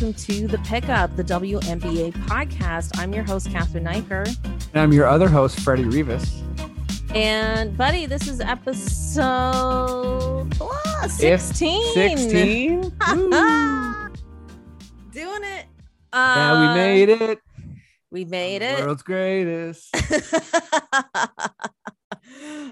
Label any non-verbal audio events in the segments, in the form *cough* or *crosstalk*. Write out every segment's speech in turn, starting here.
welcome to the Pickup, the WNBA podcast. I'm your host, Cathryn Niker. And I'm your other host, Freddie Rivas. And, buddy, this is episode oh, 16. 16? *laughs* Doing it. Uh, yeah, we made it. We made it. World's greatest. *laughs*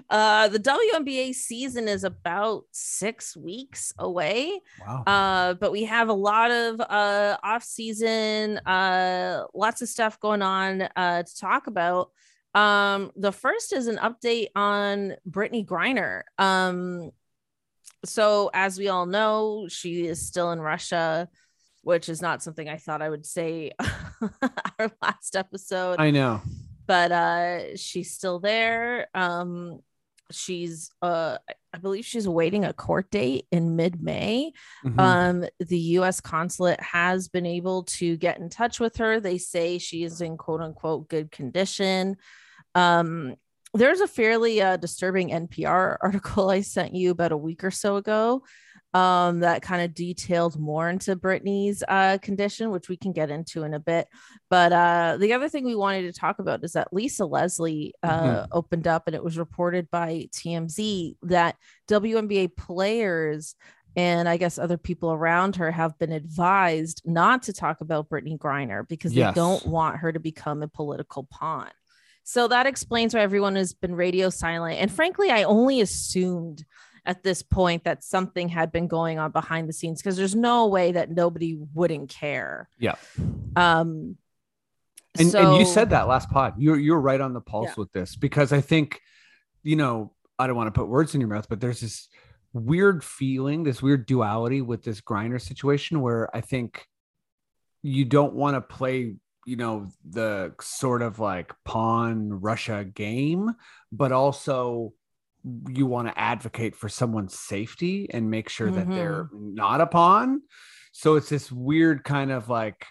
uh, the WNBA season is about six weeks away. Wow. Uh, but we have a lot of uh, off season, uh, lots of stuff going on uh, to talk about. Um, the first is an update on Brittney Griner. Um, so, as we all know, she is still in Russia, which is not something I thought I would say *laughs* our last episode. I know but uh she's still there um she's uh i believe she's awaiting a court date in mid-may. Mm-hmm. um the u.s consulate has been able to get in touch with her. They say she is in quote unquote good condition. Um there's a fairly uh, disturbing npr *laughs* article i sent you about a week or so ago um, that kind of detailed more into Brittney's uh, condition, which we can get into in a bit. But uh, the other thing we wanted to talk about is that Lisa Leslie uh, mm-hmm. opened up, and it was reported by TMZ that WNBA players and I guess other people around her have been advised not to talk about Brittney Griner because yes. they don't want her to become a political pawn. So that explains why everyone has been radio silent. And frankly, I only assumed at this point that something had been going on behind the scenes because there's no way that nobody wouldn't care. Yeah. Um and, so, and you said that last pod. You're you're right on the pulse yeah. with this because I think, you know, I don't want to put words in your mouth, but there's this weird feeling, this weird duality with this Griner situation where I think you don't want to play you know the sort of like pawn russia game but also you want to advocate for someone's safety and make sure mm-hmm. that they're mm-hmm. not a pawn. So it's this weird kind of like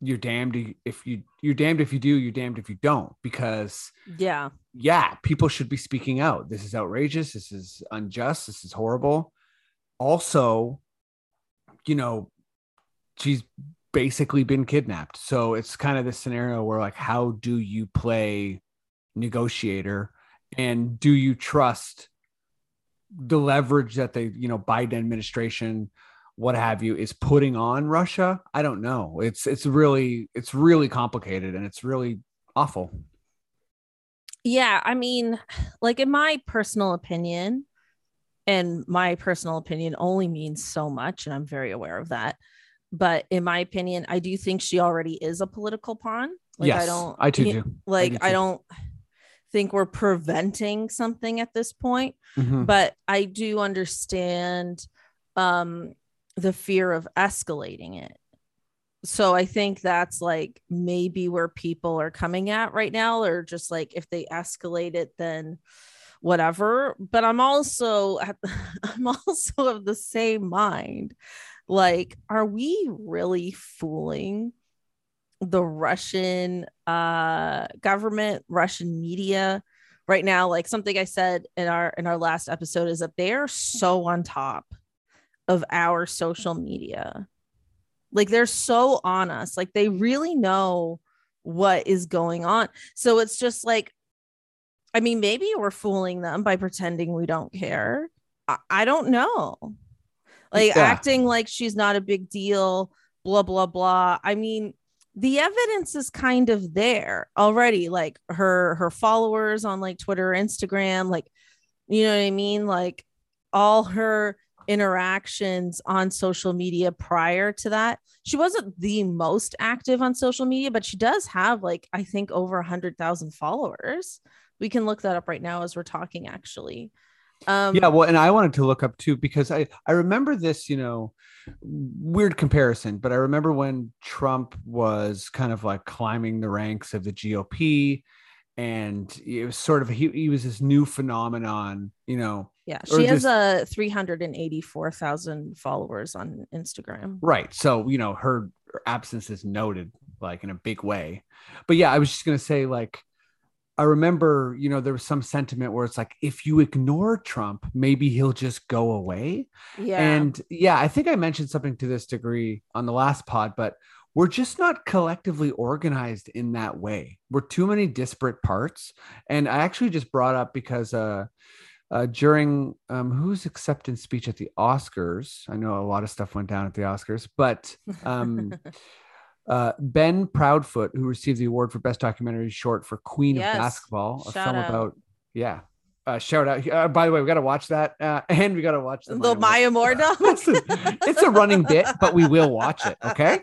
you're damned if you you're damned if you do, you're damned if you don't. Because yeah, yeah, people should be speaking out. This is outrageous. This is unjust. This is horrible. Also, you know, she's basically been kidnapped. So it's kind of this scenario where like, how do you play negotiator? And do you trust the leverage that the you know Biden administration what have you is putting on Russia? I don't know. It's it's really it's really complicated and it's really awful. Yeah, I mean, like in my personal opinion, and my personal opinion only means so much, and I'm very aware of that. But in my opinion, I do think she already is a political pawn. Like yes, I don't I too do. Like I, do. I don't think we're preventing something at this point mm-hmm. but i do understand um the fear of escalating it. So i think that's like maybe where people are coming at right now or just like if they escalate it then whatever. But i'm also at, *laughs* i'm also of the same mind. Like are we really fooling the Russian uh, government, Russian media right now. Like something I said in our in our last episode is that they are so on top of our social media. Like they're so on us. Like they really know what is going on. So it's just like, I mean, maybe we're fooling them by pretending we don't care. I, I don't know. Like yeah. acting like she's not a big deal, blah, blah, blah. I mean, the evidence is kind of there already like her her followers on like twitter instagram like you know what i mean? Like all her interactions on social media prior to that she wasn't the most active on social media but she does have like i think over a hundred thousand followers. We can look that up right now as we're talking actually um, yeah, well, and I wanted to look up too because I I remember this, you know, weird comparison, but I remember when Trump was kind of like climbing the ranks of the GOP, and it was sort of he, he was this new phenomenon, you know. Yeah, she has a uh, three hundred and eighty four thousand followers on Instagram. Right, so you know her, her absence is noted like in a big way, but yeah, I was just gonna say like I remember, you know, there was some sentiment where it's like, if you ignore Trump, maybe he'll just go away. Yeah. And yeah, I think I mentioned something to this degree on the last pod, but we're just not collectively organized in that way. We're too many disparate parts. And I actually just brought up because uh, uh, during um, whose acceptance speech at the Oscars, I know a lot of stuff went down at the Oscars, but um, *laughs* uh, Ben Proudfoot, who received the award for best documentary short for Queen yes. of Basketball, a Shout film out. about yeah. Uh, shout out! Uh, by the way, we got to watch that, uh, *laughs* and we got to watch the, the Maya Moore dog. it's, a, it's a running bit, but we will watch it. *laughs* Okay.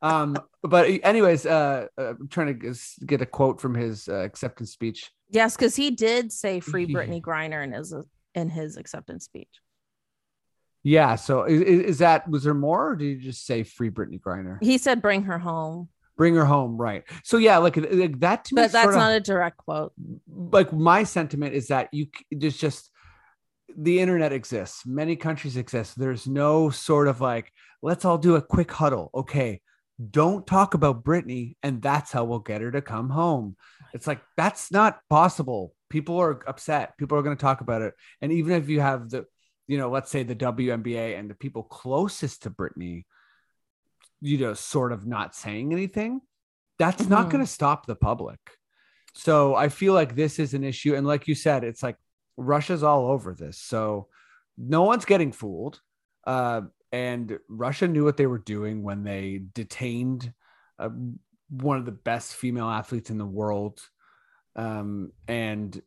Um, but anyways, uh, uh I'm trying to get a quote from his uh, acceptance speech. Yes, because he did say "Free Brittney Griner" in his in his acceptance speech. Yeah. So is, is, that was there more, or did you just say free Brittney Griner? He said bring her home. Bring her home, right? So yeah, like, like that to me. But that's not of, a direct quote. Like my sentiment is that you there's just the internet exists. Many countries exist. There's no sort of like let's all do a quick huddle. Okay, don't talk about Brittney, and that's how we'll get her to come home. It's like that's not possible. People are upset. People are going to talk about it, and even if you have the you know, let's say the WNBA and the people closest to Brittney, you know, sort of not saying anything, that's mm-hmm. not going to stop the public. So I feel like this is an issue. And like you said, it's like Russia's all over this. So no one's getting fooled. Uh, and Russia knew what they were doing when they detained uh, one of the best female athletes in the world. Um, and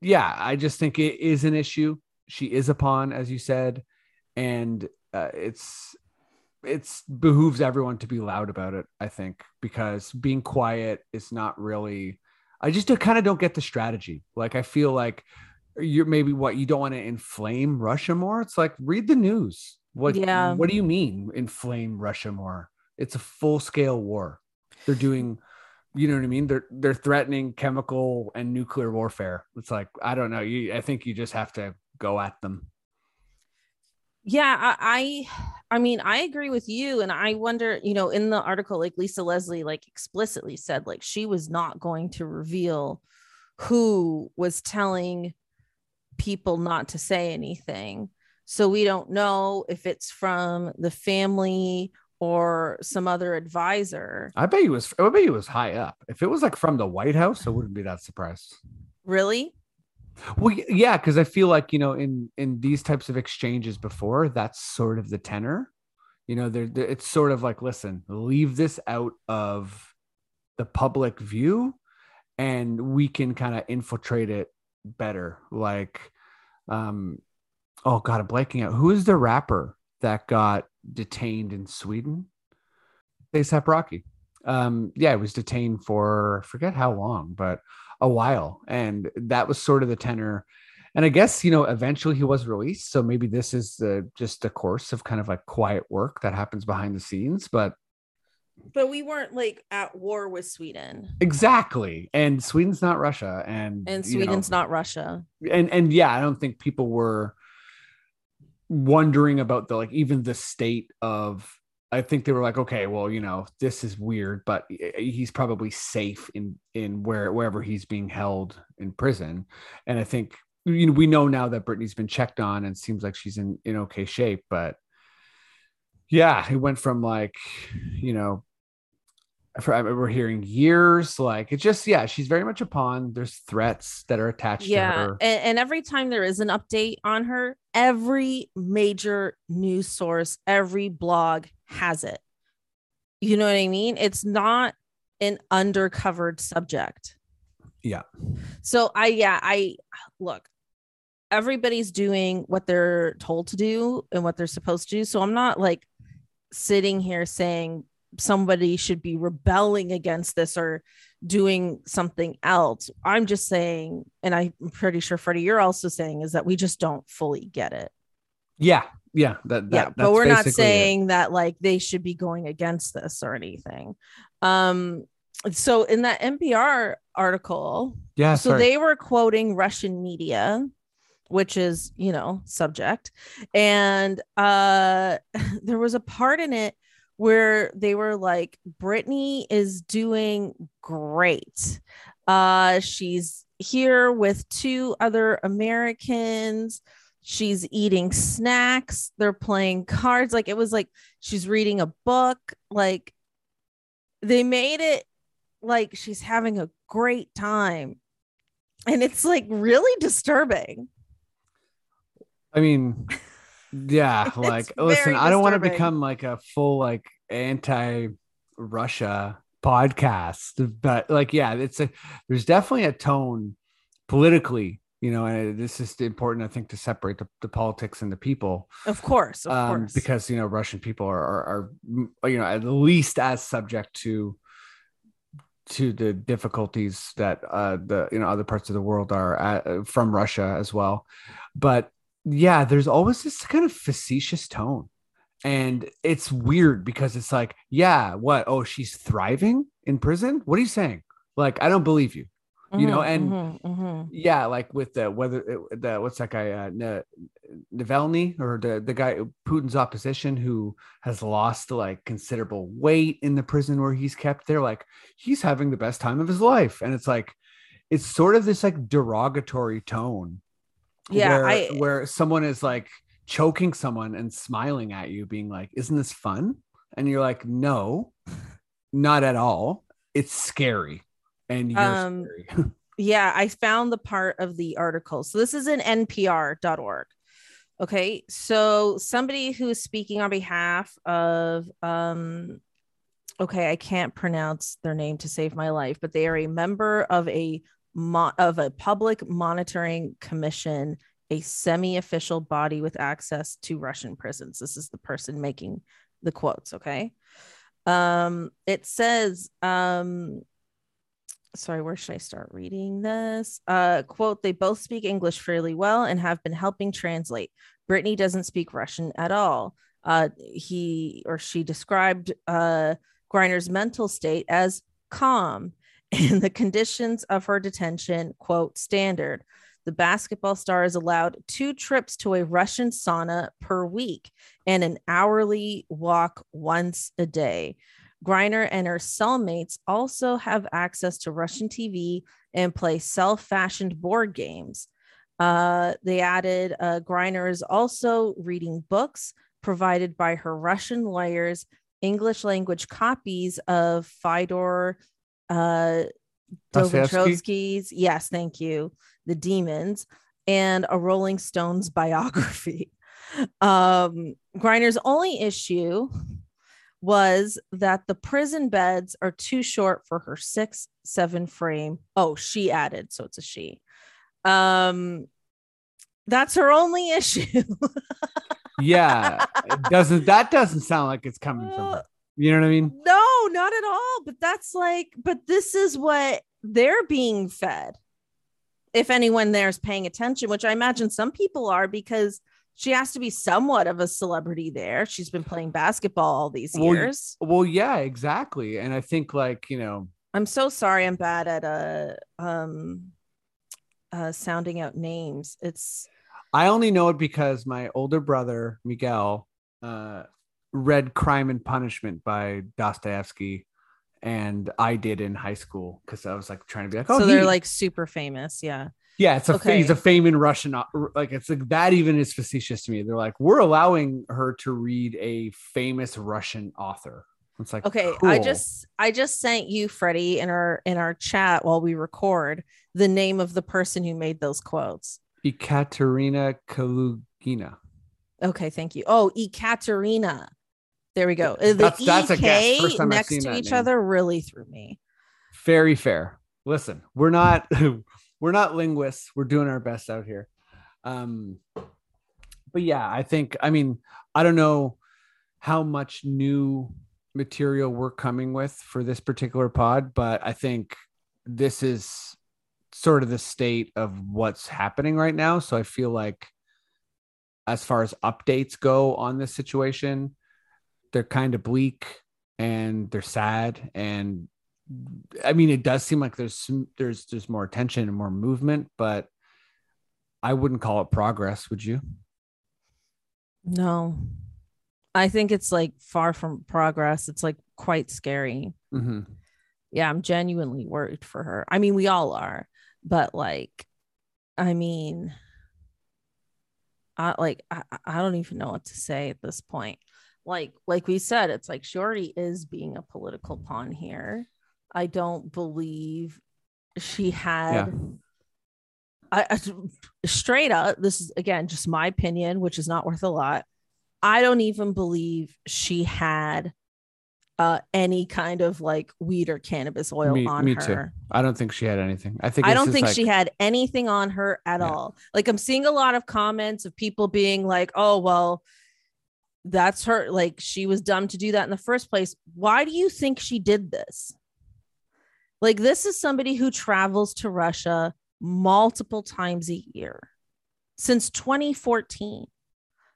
yeah, I just think it is an issue she is a pawn, as you said, and uh, it's it's behooves everyone to be loud about it. I think because being quiet is not really. I just kind of don't get the strategy. Like I feel like you're maybe what you don't want to inflame Russia more. It's like read the news. What yeah. what do you mean inflame Russia more? It's a full scale war. They're doing you know what I mean? They're they're threatening chemical and nuclear warfare. It's like I don't know. You I think you just have to go at them. Yeah, I, I, mean, I agree with you, and I wonder, you know, in the article, like Lisa Leslie, like explicitly said, like she was not going to reveal who was telling people not to say anything. So we don't know if it's from the family or some other advisor. I bet he was. I bet he was high up. If it was like from the White House, I wouldn't be that surprised. Really? Well, yeah, because I feel like you know, in in these types of exchanges before, that's sort of the tenor. You know, there it's sort of like, listen, leave this out of the public view, and we can kind of infiltrate it better. Like, um, oh god, I'm blanking out. Who is the rapper that got detained in Sweden? ASAP Rocky. Um, yeah, it was detained for forget how long, but a while. And that was sort of the tenor. And I guess, you know, eventually he was released. So maybe this is the, just a course of kind of like quiet work that happens behind the scenes. But but we weren't like at war with Sweden. Exactly. And Sweden's not Russia. And and Sweden's you know, not Russia. And and yeah, I don't think people were wondering about the like even the state of I think they were like, okay, well, you know, this is weird, but eh, he's probably safe in in where wherever he's being held in prison. And I think you know we know now that Brittney's been checked on and seems like she's in in okay shape, but yeah, it went from like, you know, we're hearing years like it's just yeah she's very much a pawn there's threats that are attached yeah, to her and, and every time there is an update on her every major news source every blog has it you know what i mean it's not an undercovered subject yeah so i yeah i look everybody's doing what they're told to do and what they're supposed to do so i'm not like sitting here saying somebody should be rebelling against this or doing something else. I'm just saying, and I'm pretty sure Freddie, you're also saying is that we just don't fully get it. Yeah. Yeah. That, that yeah. But we're not saying it. that like they should be going against this or anything. Um, so in that NPR article, yeah, so sorry. they were quoting Russian media which is you know subject and uh *laughs* there was a part in it where they were like, Brittney is doing great. Uh, she's here with two other Americans. She's eating snacks. They're playing cards. Like it was like she's reading a book. Like they made it like she's having a great time. And it's like really disturbing. I mean, yeah, *laughs* like listen, I don't want to become like a full like anti Russia podcast, but like, yeah, it's a there's definitely a tone politically you know and this is important i think to separate the, the politics and the people of course of um, course. because you know russian people are, are, are you know at least as subject to to the difficulties that uh the you know other parts of the world are at, uh, from russia as well. But yeah there's always this kind of facetious tone. And it's weird because it's like yeah what? Oh she's thriving in prison? What are you saying? Like i don't believe you you know mm-hmm, and mm-hmm, mm-hmm. yeah like with the whether the what's that guy uh Navalny or the the guy Putin's opposition who has lost like considerable weight in the prison where he's kept they're like he's having the best time of his life. And it's like it's sort of this like derogatory tone yeah where, I, where someone is like choking someone and smiling at you being like isn't this fun? And you're like no not at all. It's scary and you're um, *laughs* yeah, I found the part of the article. So this is in npr.org. Okay, so somebody who is speaking on behalf of um okay, I can't pronounce their name to save my life, but they are a member of a mo- of a public monitoring commission, a semi-official body with access to Russian prisons. This is the person making the quotes, okay? Um it says um sorry, where should I start reading this? Uh, quote, they both speak English fairly well and have been helping translate. Brittney doesn't speak Russian at all. Uh, he or she described uh, Griner's mental state as calm *laughs* and the conditions of her detention, quote, standard. The basketball star is allowed two trips to a Russian sauna per week and an hourly walk once a day. Griner and her cellmates also have access to Russian TV and play self fashioned board games. Uh, they added uh, Griner is also reading books provided by her Russian lawyers, English language copies of Fyodor uh, Dostoevsky's, yes, thank you, The Demons, and a Rolling Stones biography. *laughs* Um, Griner's only issue was that the prison beds are too short for her six seven frame. Oh, she added, so it's a she. Um, that's her only *laughs* issue. yeah, doesn't that doesn't sound like it's coming from her. You know what I mean? No, not at all. But that's like, but this is what they're being fed. If anyone there's paying attention, which I imagine some people are, because she has to be somewhat of a celebrity there. She's been playing basketball all these well, years. Well, yeah, exactly. And I think like, you know, I'm so sorry I'm bad at uh um uh sounding out names. It's I only know it because my older brother, Miguel, uh read Crime and Punishment by Dostoevsky and I did in high school because I was like trying to be like, oh, so they're like super famous, yeah. Yeah, it's a okay. he's a famous Russian. Uh, like it's like that. Even is facetious to me. They're like, we're allowing her to read a famous Russian author. It's like okay. Cool. I just I just sent you Freddie in our in our chat while we record the name of the person who made those quotes. Ekaterina Kalugina. Okay, thank you. Oh, Ekaterina. There we go. The that's, that's EK next to each name. other really threw me. Very fair. Listen, we're not *laughs* we're not linguists. We're doing our best out here. Um, but yeah, I think, I mean, I don't know how much new material we're coming with for this particular pod, but I think this is sort of the state of what's happening right now. So I feel like, as far as updates go on this situation, they're kind of bleak and they're sad and I mean, it does seem like there's some, there's there's more attention and more movement, but I wouldn't call it progress. Would you? No, I think it's like far from progress. It's like quite scary. Mm-hmm. yeah, I'm genuinely worried for her. I mean, we all are, but like, I mean, I like I, I don't even know what to say at this point. Like like we said, it's like she already is being a political pawn here. I don't believe she had yeah. I, I, straight up this is again just my opinion which is not worth a lot i don't even believe she had uh, any kind of like weed or cannabis oil me, on me her. Too. I don't think she had anything. I think I don't think like... she had anything on her at yeah. all. Like I'm seeing a lot of comments of people being like, "Oh, well, that's her like she was dumb to do that in the first place." Why do you think she did this? Like this is somebody who travels to Russia multiple times a year since 2014.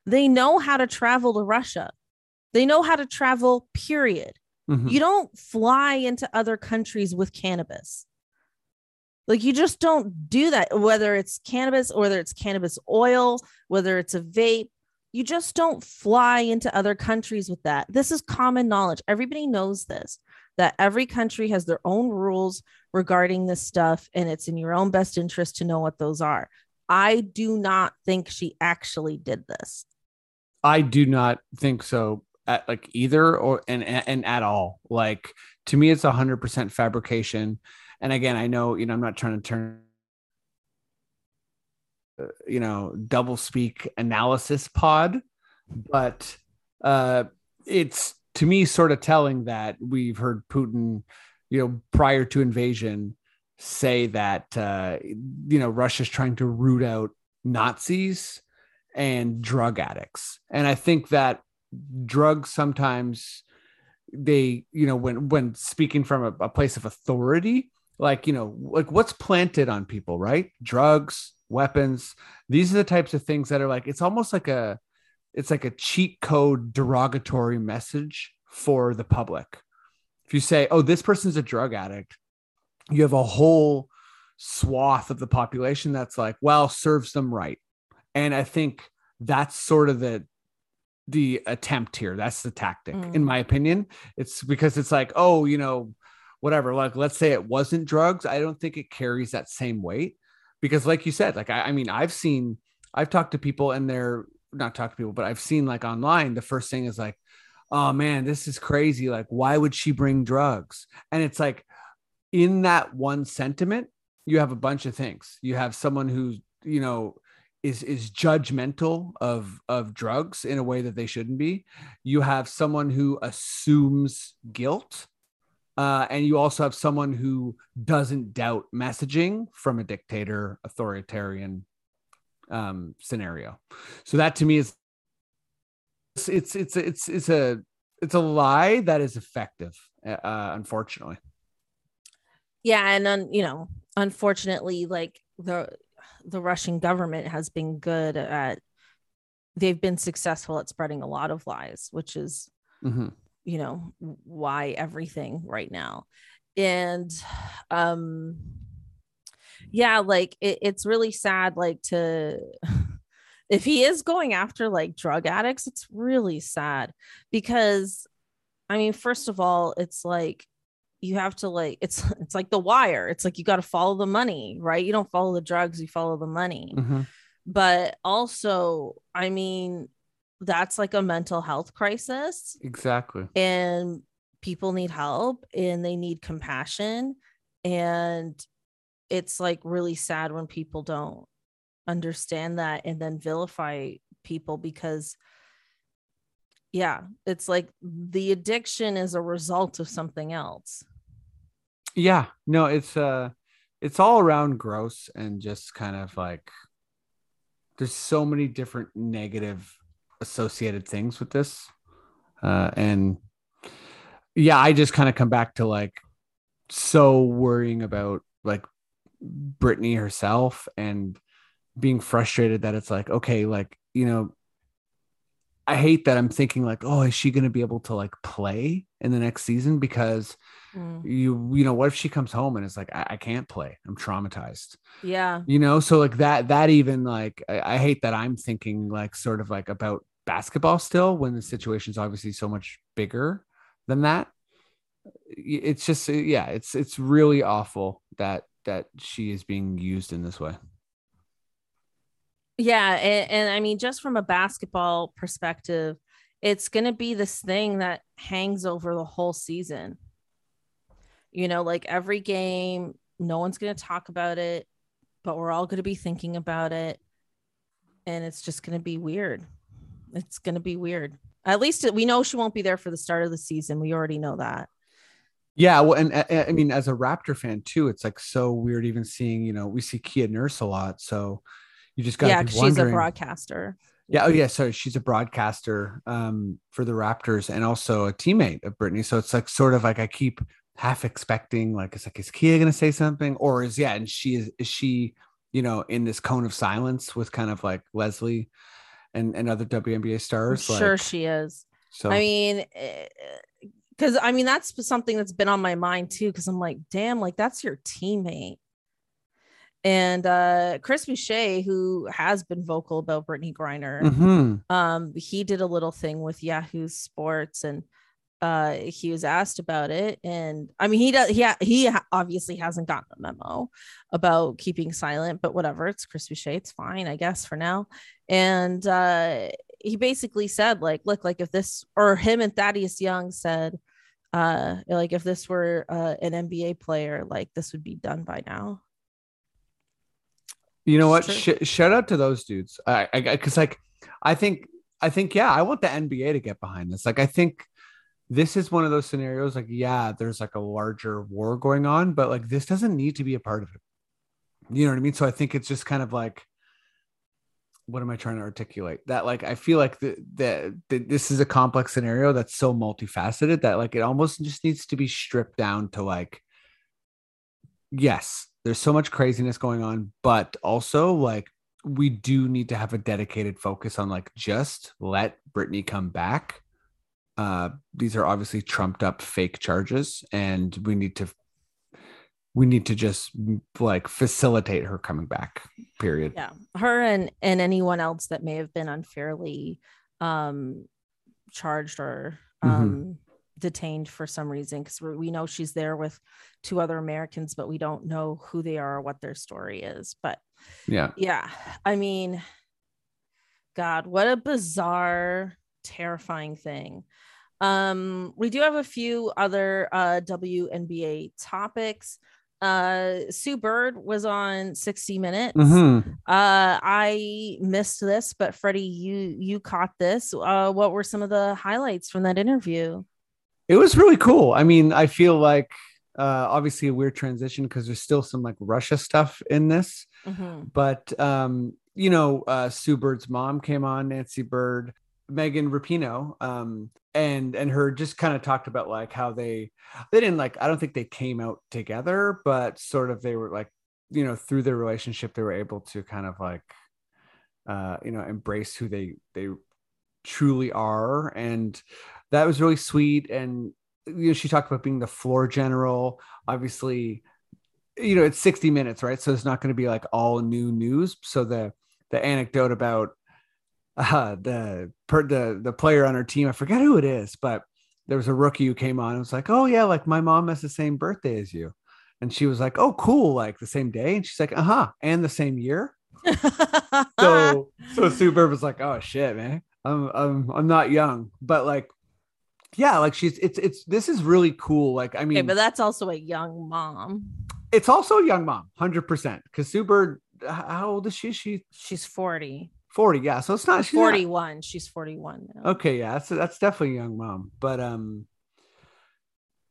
They know how to travel to Russia. They know how to travel, period. Mm-hmm. You don't fly into other countries with cannabis. Like you just don't do that, whether it's cannabis, or whether it's cannabis oil, whether it's a vape. You just don't fly into other countries with that. This is common knowledge. Everybody knows this that every country has their own rules regarding this stuff, and it's in your own best interest to know what those are. I do not think she actually did this. I do not think so at like either or and and at all. Like to me, it's a hundred percent fabrication. And again, I know you know I'm not trying to turn uh, you know double speak analysis pod, but uh, it's to me sort of telling that we've heard Putin, you know, prior to invasion, say that uh, you know Russia's trying to root out Nazis and drug addicts, and I think that drugs sometimes they you know when when speaking from a, a, place of authority like you know like what's planted on people right? Drugs weapons these are the types of things that are like it's almost like a it's like a cheat code derogatory message for the public if you say oh this person's a drug addict you have a whole swath of the population that's like well serves them right and i think that's sort of the the attempt here. That's the tactic, mm. in my opinion. It's because it's like, oh, you know, whatever. Like, let's say it wasn't drugs. I don't think it carries that same weight because, like you said, like I, I mean, I've seen, I've talked to people and they're not talked to people, but I've seen like online. The first thing is like, oh man, this is crazy. Like, why would she bring drugs? And it's like, in that one sentiment, you have a bunch of things. You have someone who's, you know, is is judgmental of of drugs in a way that they shouldn't be. You have someone who assumes guilt, uh, and you also have someone who doesn't doubt messaging from a dictator, authoritarian um, scenario. So that to me is it's it's it's it's, it's a it's a lie that is effective, uh, unfortunately. Yeah, and then you know, unfortunately, like the the Russian government has been good at they've been successful at spreading a lot of lies, which is mm-hmm. you know why everything right now. And um yeah, like it, it's really sad like to *laughs* if he is going after like drug addicts, it's really sad because I mean, first of all, it's like you have to like it's *laughs* it's like the wire. It's like you got to follow the money right? You don't follow the drugs you follow the money. Mm-hmm. but also i mean that's like a mental health crisis. Exactly. And people need help and they need compassion and it's like really sad when people don't understand that and then vilify people because yeah it's like the addiction is a result of something else. Yeah no it's uh it's all around gross and just kind of like there's so many different negative associated things with this uh and yeah i just kind of come back to like so worrying about like brittney herself and being frustrated that it's like okay like you know I hate that I'm thinking like, oh, is she going to be able to like play in the next season? Because mm. you, you know, what if she comes home and it's like, I, I, can't play. I'm traumatized. Yeah. You know, so like that, that even like, I, I hate that I'm thinking like sort of like about basketball still when the situation's obviously so much bigger than that. it's just yeah, it's it's really awful that that she is being used in this way. Yeah, and, and I mean, just from a basketball perspective, it's going to be this thing that hangs over the whole season. You know, like every game, no one's going to talk about it, but we're all going to be thinking about it. And it's just going to be weird. It's going to be weird. At least we know she won't be there for the start of the season. We already know that. Yeah, well, and I mean, as a Raptor fan too, it's like so weird even seeing, you know, we see Kia Nurse a lot, so you just got yeah, she's a broadcaster. Yeah, oh yeah, So she's a broadcaster um, for the Raptors and also a teammate of Brittney. So it's like sort of like I keep half expecting, like it's like is Kia gonna say something, or is yeah, and she is is she, you know, in this cone of silence with kind of like Leslie and and other WNBA stars? I'm sure she is. So I mean, eh, because I mean that's something that's been on my mind too. Because I'm like, damn, like that's your teammate. And uh Chris Boucher, who has been vocal about Brittney Griner, mm-hmm. um, he did a little thing with Yahoo Sports and uh he was asked about it and i mean he does he ha- he ha- obviously hasn't gotten a memo about keeping silent but whatever it's chris Boucher, it's fine i guess for now and uh he basically said like look like if this or him and thaddeus young said uh like if this were uh, an nba player like this would be done by now. You know what? Sh- shout out to those dudes. I because like i think i think yeah i want the nba to get behind this. Like i think this is one of those scenarios like yeah there's like a larger war going on but like this doesn't need to be a part of it. You know what i mean? So i think it's just kind of like what am I trying to articulate? That like I feel like the, the, the this is a complex scenario that's so multifaceted that like it almost just needs to be stripped down to like yes, there's so much craziness going on, but also like we do need to have a dedicated focus on like just let Brittney come back. Uh, these are obviously trumped up fake charges, and we need to we need to just like facilitate her coming back period. Yeah. Her and and anyone else that may have been unfairly um charged or mm-hmm. um mm-hmm. detained for some reason because we know she's there with two other americans but we don't know who they are or what their story is. But yeah. yeah i mean god what a bizarre terrifying thing. Um we do have a few other uh WNBA topics uh sue bird was on 60 minutes. Mm-hmm. uh i missed this but freddie you you caught this. Uh what were some of the highlights from that interview? It was really cool. I mean i feel like uh obviously a weird transition because there's still some like russia stuff in this. Mm-hmm. but um you know uh sue bird's mom came on nancy bird megan rapinoe um and and her just kind of talked about like how they they didn't like i don't think they came out together but sort of they were like you know through their relationship they were able to kind of like uh you know embrace who they they truly are and that was really sweet and you know she talked about being the floor general obviously you know it's 60 minutes right? So it's not going to be like all new news so the the anecdote about uh, the per the the player on her team. I forget who it is, but there was a rookie who came on and was like, "Oh yeah, like my mom has the same birthday as you," and she was like, "Oh cool, like the same day," and she's like, "Uh huh," and the same year. *laughs* so so Super was like, "Oh shit, man, I'm I'm I'm not young, but like." Yeah, like she's it's it's this is really cool. Like, I mean, okay, but that's also a young mom. It's also a young mom, hundred percent. Because Sue Bird, how old is she? She she's forty. 40 yeah so it's not she's 41 not, she's 41 now. okay yeah that's that's definitely a young mom but um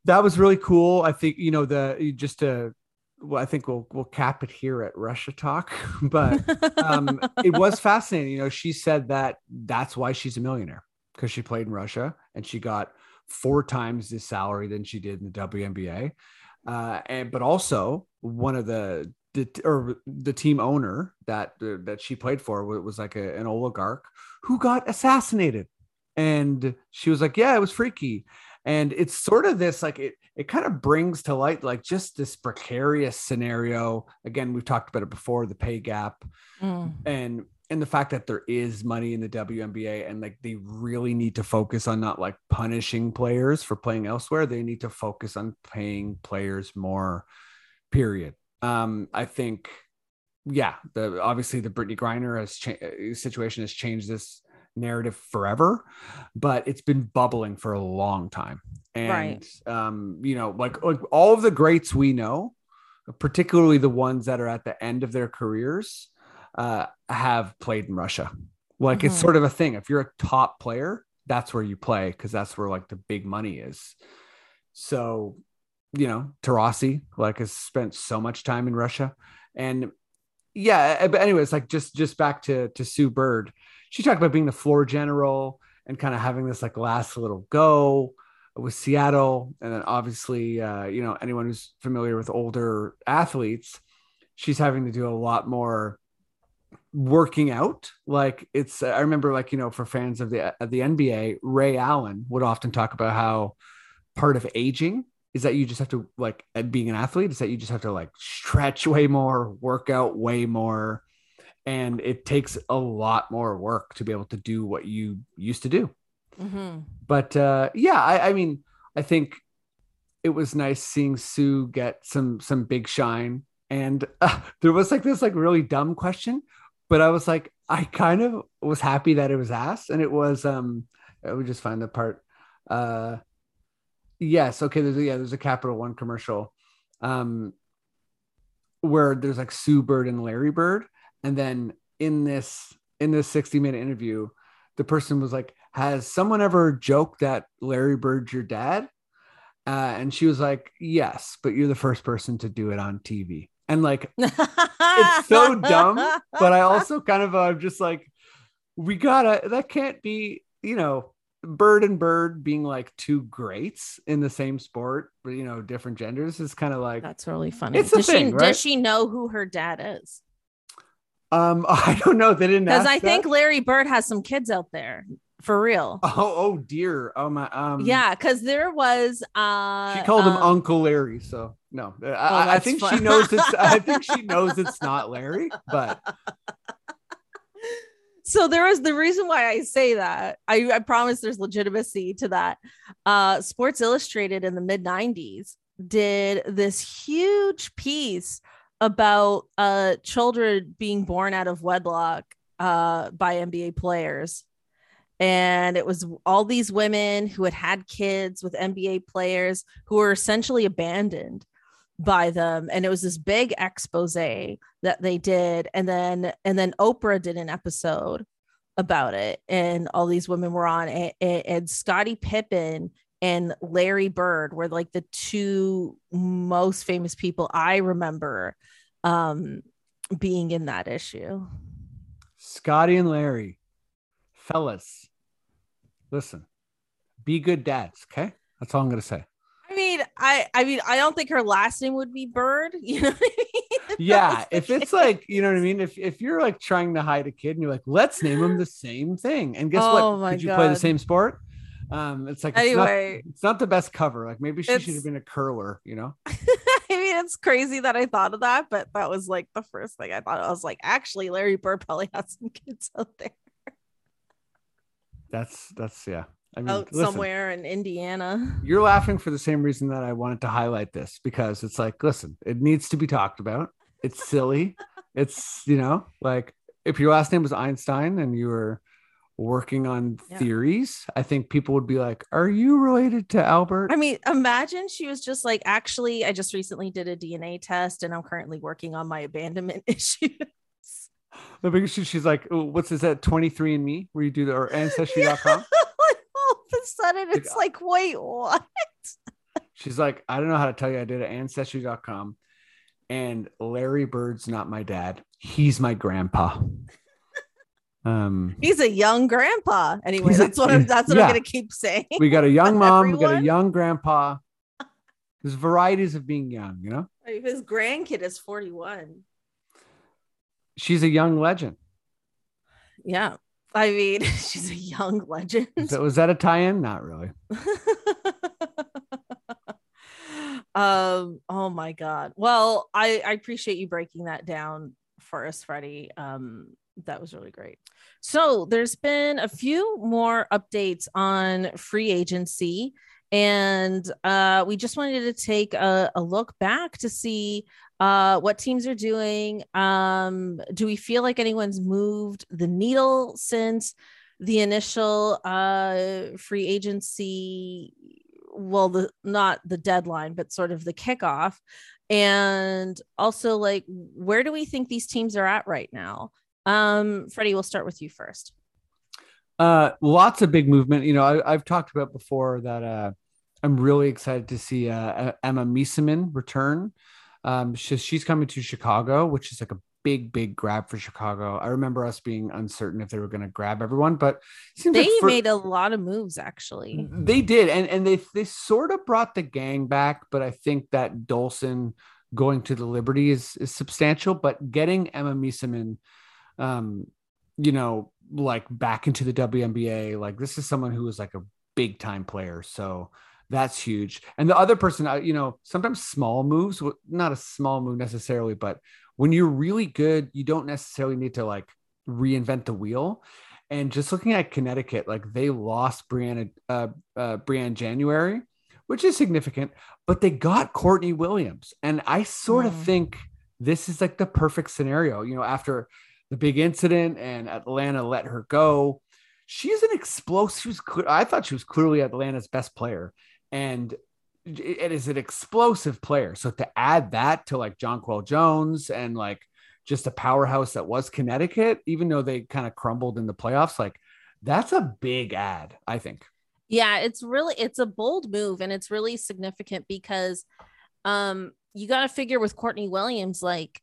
that was really cool i think you know the just to well, I think we'll we'll cap it here at Russia Talk, *laughs* but um, it *laughs* was fascinating. You know, she said that that's why she's a millionaire because she played in Russia and she got four times the salary than she did in the WNBA. Uh, and but also one of the the or the team owner that uh, that she played for was like a, an oligarch who got assassinated and she was like yeah it was freaky and it's sort of this like it it kind of brings to light like just this precarious scenario again we've talked about it before the pay gap mm. and and the fact that there is money in the WNBA and like they really need to focus on not like punishing players for playing elsewhere. They need to focus on paying players more. Period. Um, I think, yeah, the obviously the Brittney Griner has cha- situation has changed this narrative forever, but it's been bubbling for a long time. And right. um, you know, like like all of the greats we know, particularly the ones that are at the end of their careers uh, have played in Russia. Like mm-hmm. it's sort of a thing. If you're a top player, that's where you play because that's where like the big money is. So, you know, Taurasi, like has spent so much time in Russia, and yeah. Eh, but anyways, like just just back to to Sue Bird, she talked about being the floor general and kind of having this like last little go with Seattle, and then obviously, uh, you know, anyone who's familiar with older athletes, she's having to do a lot more working out. Like it's i remember like you know for fans of the of the nba ray allen would often talk about how part of aging is that you just have to like being an athlete is that you just have to like stretch way more work out way more and it takes a lot more work to be able to do what you used to do mm-hmm. but uh yeah I, I mean i think it was nice seeing sue get some some big shine and uh, *laughs* there was like this like really dumb question but I was like, I kind of was happy that it was asked, and it was um, I would just find the part. Uh, yes, okay. There's a, yeah, there's a Capital One commercial, um, where there's like Sue Bird and Larry Bird, and then in this in this 60 minute interview, the person was like, "Has someone ever joked that Larry Bird's your dad?" Uh, and she was like, "Yes, but you're the first person to do it on TV." and like it's so dumb but i also kind of i'm uh, just like we gotta that can't be you know bird and bird being like two greats in the same sport but you know different genders is kind of like that's really funny it's does, thing, she, right? does she know who her dad is um *laughs* i don't know they didn't because i that. think larry bird has some kids out there for real. Oh, oh dear. Oh my. Um. Yeah, because there was. uh She called him um, Uncle Larry. So no, I, oh, I think fun. she knows it's. I *laughs* think she knows it's not Larry, but. *laughs* So there is the reason why I say that. I, I promise there's legitimacy to that. Uh, Sports Illustrated in the mid '90s did this huge piece about uh children being born out of wedlock uh by NBA players and it was all these women who had had kids with NBA players who were essentially abandoned by them and it was this big expose that they did and then and then Oprah did an episode about it and all these women were on and, and Scottie Pippen and Larry Bird were like the two most famous people I remember um being in that issue. Scottie and Larry fellas, listen, be good dads. Okay, that's all I'm gonna say. I mean, I I mean, I don't think her last name would be Bird. *laughs* You know I mean? *laughs* Yeah, if it's like, you know what I mean? If if you're like trying to hide a kid and you're like, let's name him the same thing. And guess oh what? Did you God. play the same sport? Um, it's like anyway, it's not, it's not the best cover. Like maybe she should have been a curler, you know. *laughs* I mean, it's crazy that I thought of that, but that was like the first thing I thought. I was like, actually, Larry Bird probably has some kids out there. That's that's yeah. I mean, out listen, somewhere in Indiana. *laughs* You're laughing for the same reason that I wanted to highlight this because it's like, listen, it needs to be talked about. It's silly. *laughs* it's you know, like if your last name was Einstein and you were working on yeah. theories, I think people would be like, "Are you related to Albert?" I mean, imagine she was just like, "Actually, I just recently did a DNA test and I'm currently working on my abandonment *laughs* issue." The biggest she's like, oh, what's this at 23andMe where you do the or ancestry.com? All of a sudden it's like, like, wait, what? She's like, I don't know how to tell you. I did it ancestry.com. And Larry Bird's not my dad. He's my grandpa. *laughs* Um, he's a young grandpa. Anyway, that's what I'm that's what yeah. I'm gonna keep saying. We got a *laughs* young mom, everyone. we got a young grandpa. *laughs* There's varieties of being young, you know. His grandkid is 41 she's a young legend. Yeah. I mean, *laughs* she's a young legend. So was that a tie-in? Not really. *laughs* um, oh my god. Well, I, I appreciate you breaking that down for us, Freddie. Um, That was really great. So there's been a few more updates on free agency. And uh, we just wanted to take a, a look back to see uh, what teams are doing. Um, do we feel like anyone's moved the needle since the initial uh, free agency? Well, the not the deadline, but sort of the kickoff. And also, like, where do we think these teams are at right now? Um, Freddie, we'll start with you first. Uh, lots of big movement. You know, I, have talked about before that uh, I'm really excited to see uh, Emma Meesseman return. Um, she, she's coming to Chicago, which is like a big, big grab for Chicago. I remember us being uncertain if they were going to grab everyone, but they like for, made a lot of moves actually. They did, and and they they sort of brought the gang back, but I think that Dolson going to the Liberty is is substantial. But getting Emma Meesseman, um, you know, like back into the WNBA, like this is someone who is like a big time player. So that's huge. And the other person, you know, sometimes small moves, not a small move necessarily, but when you're really good, you don't necessarily need to like reinvent the wheel. And just looking at Connecticut, like they lost Brianna, uh, uh, Briann January, which is significant, but they got Courtney Williams. And I sort mm. of think this is like the perfect scenario, you know, after the big incident and Atlanta let her go. She's an explosive. She was, I thought she was clearly Atlanta's best player and it is an explosive player. So to add that to like Jonquel Jones and like just a powerhouse that was Connecticut, even though they kind of crumbled in the playoffs, like that's a big ad, I think. Yeah, it's really it's a bold move and it's really significant because um you got to figure with Courtney Williams like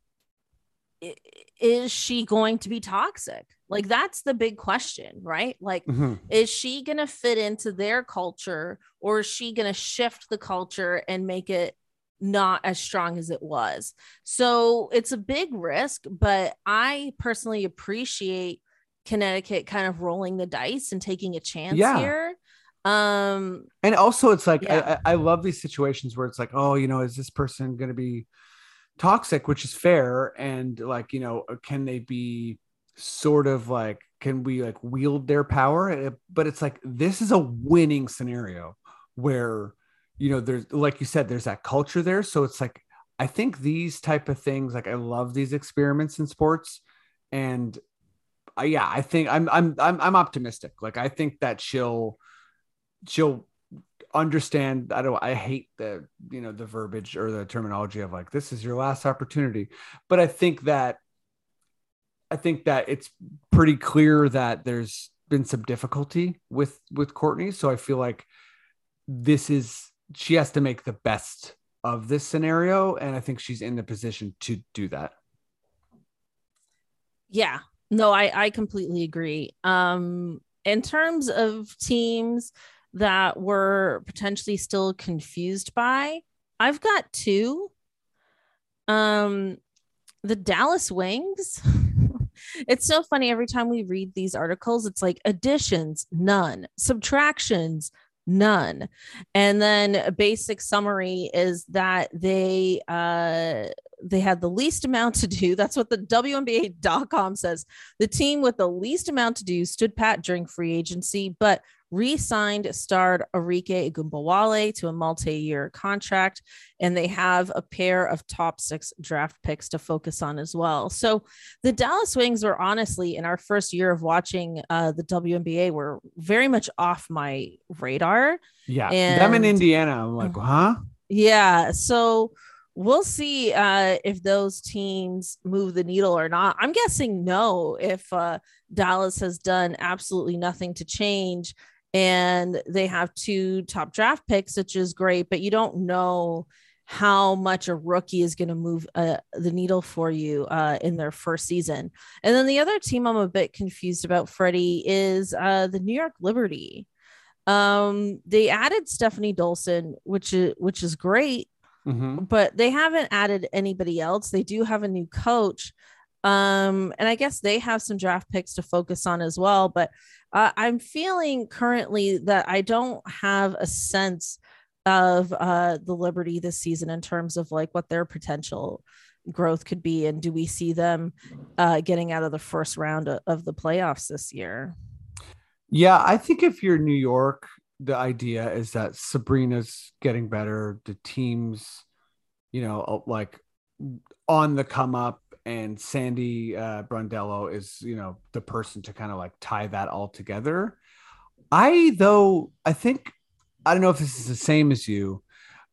is she going to be toxic? Like that's the big question, right? Like mm-hmm. is she going to fit into their culture or is she going to shift the culture and make it not as strong as it was? So it's a big risk, but I personally appreciate Connecticut kind of rolling the dice and taking a chance yeah. here um and also it's like yeah. I, I love these situations where it's like oh you know is this person going to be toxic, which is fair. And like, you know, can they be sort of like, can we like wield their power? But it's like, this is a winning scenario where, you know, there's, like you said, there's that culture there. So it's like, I think these type of things, like I love these experiments in sports. And uh, yeah, I think I'm, I'm, I'm, I'm optimistic. Like, I think that she'll, she'll understand i don't i hate the you know the verbiage or the terminology of like this is your last opportunity. But i think that i think that it's pretty clear that there's been some difficulty with with courtney. So i feel like this is she has to make the best of this scenario. And i think she's in the position to do that. Yeah. No i i completely agree. Um in terms of teams that we're potentially still confused by. I've got two. Um, the Dallas Wings. *laughs* it's so funny every time we read these articles, it's like additions, none, subtractions, none. And then a basic summary is that they uh they had the least amount to do. *laughs* That's what the WNBA.com says. The team with the least amount to do stood pat during free agency, but re-signed starred Arike Ogunbowale to a multi-year contract, and they have a pair of top six draft picks to focus on as well. So the Dallas Wings were honestly in our first year of watching uh, the WNBA were very much off my radar. Yeah, and, them in Indiana, I'm like, huh? Yeah, so we'll see uh, if those teams move the needle or not. I'm guessing no. If uh, Dallas has done absolutely nothing to change and they have two top draft picks, which is great, but you don't know how much a rookie is going to move uh, the needle for you uh, in their first season. And then the other team I'm a bit confused about, Freddie, is uh, the New York Liberty. Um, they added Stefanie Dolson, which is which is great, mm-hmm. but they haven't added anybody else. They do have a new coach, um, and I guess they have some draft picks to focus on as well. But uh, I'm feeling currently that I don't have a sense of uh, the Liberty this season in terms of like what their potential growth could be and do we see them uh, getting out of the first round of, the playoffs this year yeah i think if you're new york the idea is that sabrina's getting better the teams you know like on the come up and sandy uh, brondello is you know the person to kind of like tie that all together i though i think i don't know if this is the same as you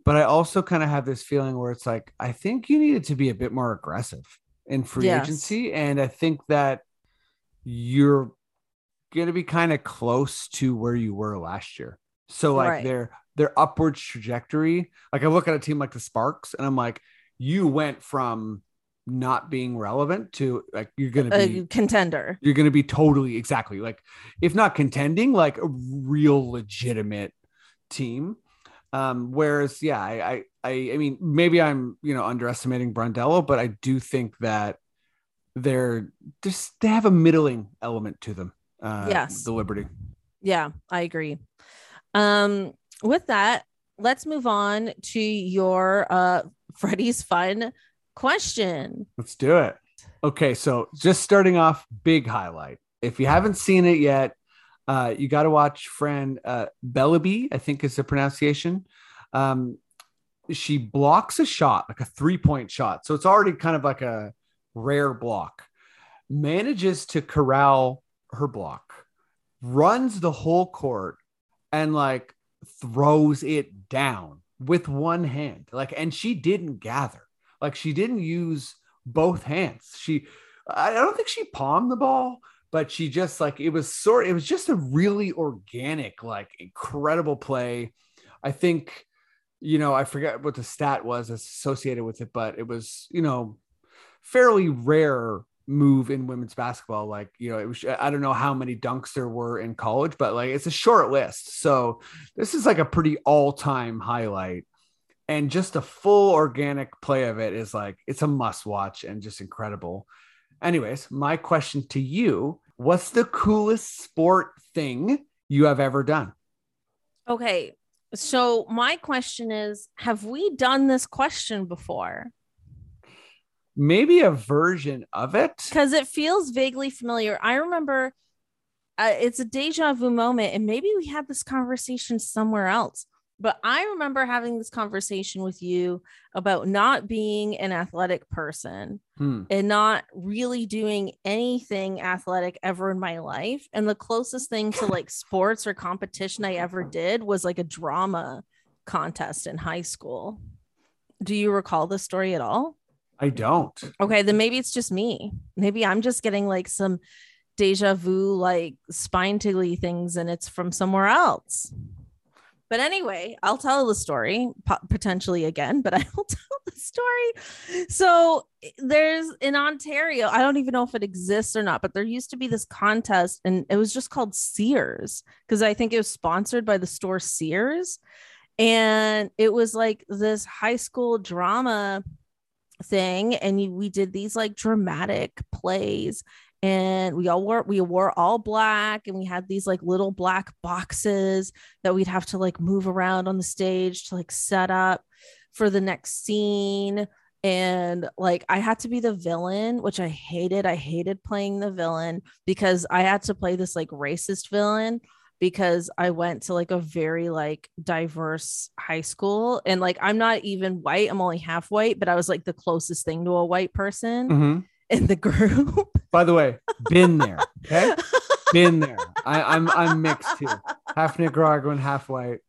but I also kind of have this feeling where it's like, I think you needed to be a bit more aggressive in free yes. agency. And I think that you're going to be kind of close to where you were last year. So like right. their their upward trajectory, like I look at a team like the Sparks and I'm like, you went from not being relevant to like you're gonna be a contender. You're gonna be totally exactly like if not contending, like a real legitimate team. Um, whereas, yeah, I, I, I mean, maybe I'm, you know, underestimating Brondello, but I do think that they're just they have a middling element to them. Uh, yes, the Liberty. Yeah, I agree. Um, with that, let's move on to your uh Freddie's fun question. Let's do it. Okay, so just starting off, big highlight. If you haven't seen it yet, uh, you got to watch Fran uh, Belibi, I think is the pronunciation. Um, she blocks a shot, like a three point shot. So it's already kind of like a rare block. Manages to corral her block, runs the whole court, and like throws it down with one hand. Like, and she didn't gather, like, she didn't use both hands. She, I don't think she palmed the ball, but she just like it was sort it was just a really organic like incredible play. I think you know i forget what the stat was associated with it but it was you know fairly rare move in women's basketball. Like you know it was i don't know how many dunks there were in college but like it's a short list. So this is like a pretty all-time highlight and just a full organic play of it is like it's a must watch and just incredible Anyways, my question to you what's the coolest sport thing you have ever done? Okay. So, my question is Have we done this question before? Maybe a version of it. Because it feels vaguely familiar. I remember uh, it's a deja vu moment, and maybe we had this conversation somewhere else. But I remember having this conversation with you about not being an athletic person hmm. and not really doing anything athletic ever in my life. And the closest thing to like sports or competition I ever did was like a drama contest in high school. Do you recall the story at all? I don't. Okay, then maybe it's just me. Maybe I'm just getting like some deja vu, like spine tingly things, and it's from somewhere else. But anyway, I'll tell the story potentially again, but *laughs* I will tell the story. So eh, there's in Ontario, I don't even know if it exists or not, but there used to be this contest and it was just called Sears because I think it was sponsored by the store Sears. And it was like this high school drama thing and we did these like dramatic plays and we all wore we wore all black and we had these like little black boxes that we'd have to like move around on the stage to like set up for the next scene. And like I had to be the villain which I hated. I hated playing the villain because I had to play this like racist villain because I went to like a very like diverse high school. And like I'm not even white. I'm only half white but I was like the closest thing to a white person. Mm-hmm in the group. *laughs* By the way, been there. Okay. been there. I, am I'm, I'm mixed too. Half Nicaraguan, half white.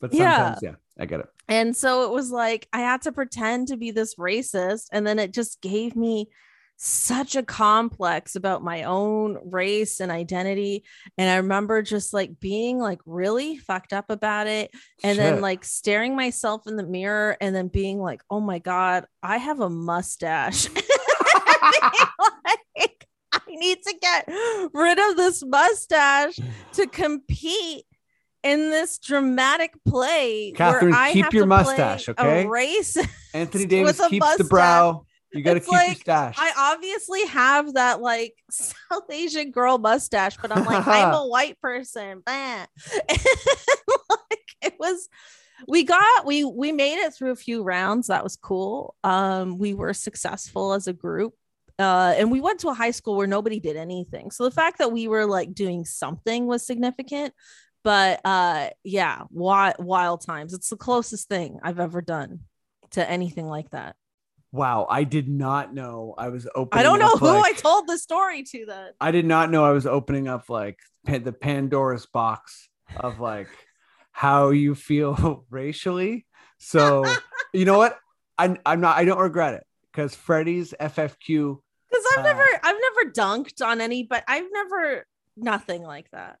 But sometimes, yeah. yeah, I get it. And so it was like I had to pretend to be this racist. And then it just gave me such a complex about my own race and identity and i remember just like being like really fucked up about it and Shit. then like staring myself in the mirror and then being like oh my god i have a mustache *laughs* *laughs* like, I need to get rid of this mustache to compete in this dramatic play. Cathryn, keep your mustache, okay? race. Anthony *laughs* Davis keeps mustache. the brow. You got to keep like, your stash. I obviously have that like *laughs* South Asian girl mustache, but I'm like, I'm a white person. like, it was we got we we made it through a few rounds. That was cool. Um, we were successful as a group. Uh, and we went to a high school where nobody did anything. So the fact that we were like doing something was significant. But uh, yeah, wild, wild times. It's the closest thing I've ever done to anything like that. Wow, I did not know I was opening. I don't know who like, I told the story to. That I did not know I was opening up like the Pandora's box of like how you feel *laughs* racially. So *laughs* you know what? I, I'm not. I don't regret it because Freddie's FFQ. Because I've uh, never, I've never dunked on any, but I've never nothing like that.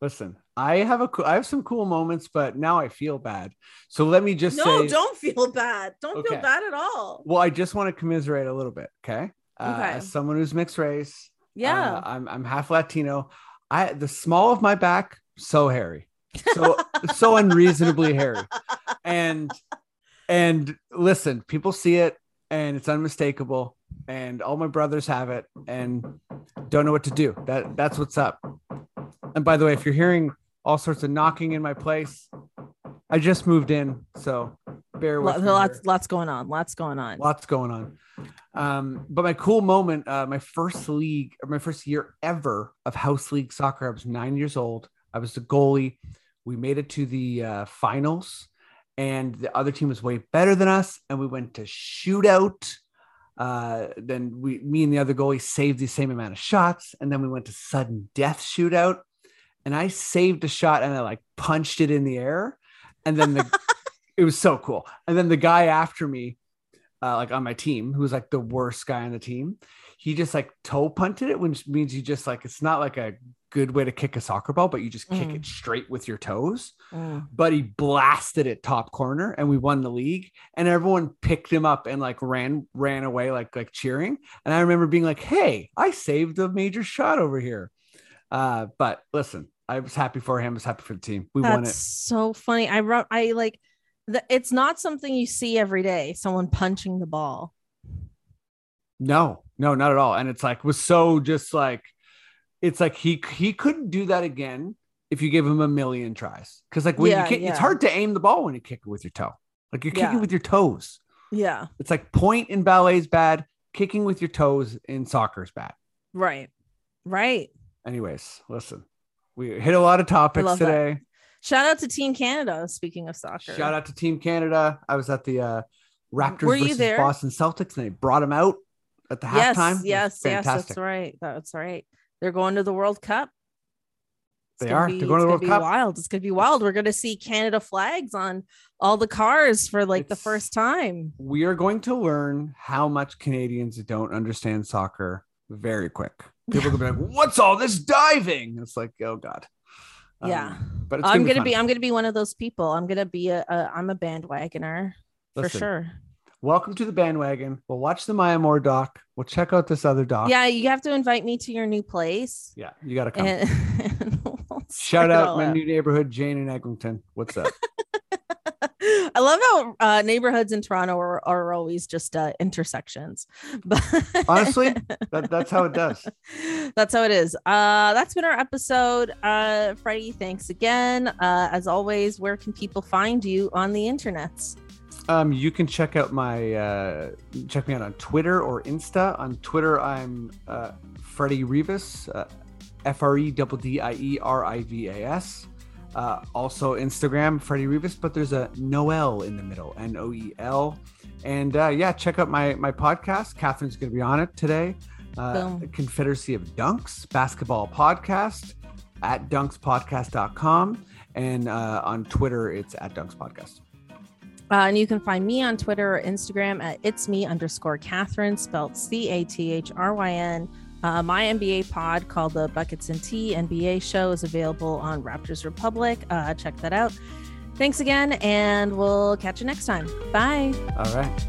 Listen, I have a I have some cool moments, but now I feel bad. So let me just no, say, don't feel bad. Don't okay. feel bad at all. Well, I just want to commiserate a little bit, okay? Uh, okay. As someone who's mixed race, yeah, uh, I'm I'm half Latino. I the small of my back so hairy, so *laughs* so unreasonably hairy, and and listen, people see it and it's unmistakable, and all my brothers have it and don't know what to do. That that's what's up. And by the way, if you're hearing all sorts of knocking in my place. I just moved in, so bear with lots, me. Lots, lots going on. Lots going on. Lots going on. Um, but my cool moment, uh, my first league or my first year ever of house league soccer. I was nine years old. I was the goalie. We made it to the uh, finals, and the other team was way better than us. And we went to shootout. Uh, then we, me and the other goalie saved the same amount of shots, and then we went to sudden death shootout and I saved a shot and I like punched it in the air. And then the, *laughs* it was so cool. And then the guy after me, uh, like on my team, who was like the worst guy on the team, he just like toe punted it, which means you just like, it's not like a good way to kick a soccer ball, but you just kick mm. it straight with your toes. Mm. But he blasted it top corner and we won the league and everyone picked him up and like ran, ran away, like, like cheering. And I remember being like, Hey, I saved a major shot over here. Uh, but listen, I was happy for him. I was happy for the team. We That's won it. So funny. I wrote. I like. The, it's not something you see every day. Someone punching the ball. No, no, not at all. And it's like was so just like, it's like he he couldn't do that again if you give him a million tries. Because like when yeah, you kick, yeah. it's hard to aim the ball when you kick it with your toe. Like you're kicking yeah. with your toes. Yeah. It's like point in ballet is bad. Kicking with your toes in soccer is bad. Right. Right. Anyways, listen, we hit a lot of topics today. That. Shout out to Team Canada. Speaking of soccer, shout out to Team Canada. I was at the uh, Raptors versus there? Boston Celtics, and they brought them out at the yes, halftime. Yes, yes, that's right. That's right. They're going to the World Cup. It's they are. Be, They're going to the World Cup. Wild. It's gonna be wild. We're gonna see Canada flags on all the cars for like it's, the first time. We are going to learn how much Canadians don't understand soccer very quick. People will be like, *laughs* "What's all this diving?" It's like, oh god. Yeah, um, but I'm gonna, gonna be, I'm gonna be one of those people. I'm gonna be a, a I'm a bandwagoner Listen, for sure. Welcome to the bandwagon. We'll watch the Maya Moore doc. We'll check out this other doc. Yeah, you have to invite me to your new place. Yeah, you got to come. *laughs* And, we'll Shout out my out. new neighborhood, Jane and Eglinton. What's up? *laughs* I love how uh, neighborhoods in Toronto are, are always just uh, intersections. *laughs* But honestly, that, that's how it does. That's how it is. Uh, that's been our episode. Uh, Freddie, thanks again. Uh, as always, where can people find you on the internets? Um, you can check out my uh, check me out on Twitter or Insta. On Twitter, I'm uh, Freddie Rivas, uh, F R E D D I E R I V A S. Uh, also Instagram, Freddie Rivas, but there's a Noel in the middle, N O E L. And uh, yeah, check out my my podcast. Cathryn's going to be on it today. Uh, Confederacy of Dunks basketball podcast at dunkspodcast.com. And uh, on Twitter, it's at Dunks Podcast. Uh, and you can find me on Twitter or Instagram at it's me underscore Cathryn, spelled C A T H R Y N uh, my NBA pod called the Buckets and Tea NBA show is available on Raptors Republic. Uh, check that out. Thanks again, and we'll catch you next time. Bye. All right.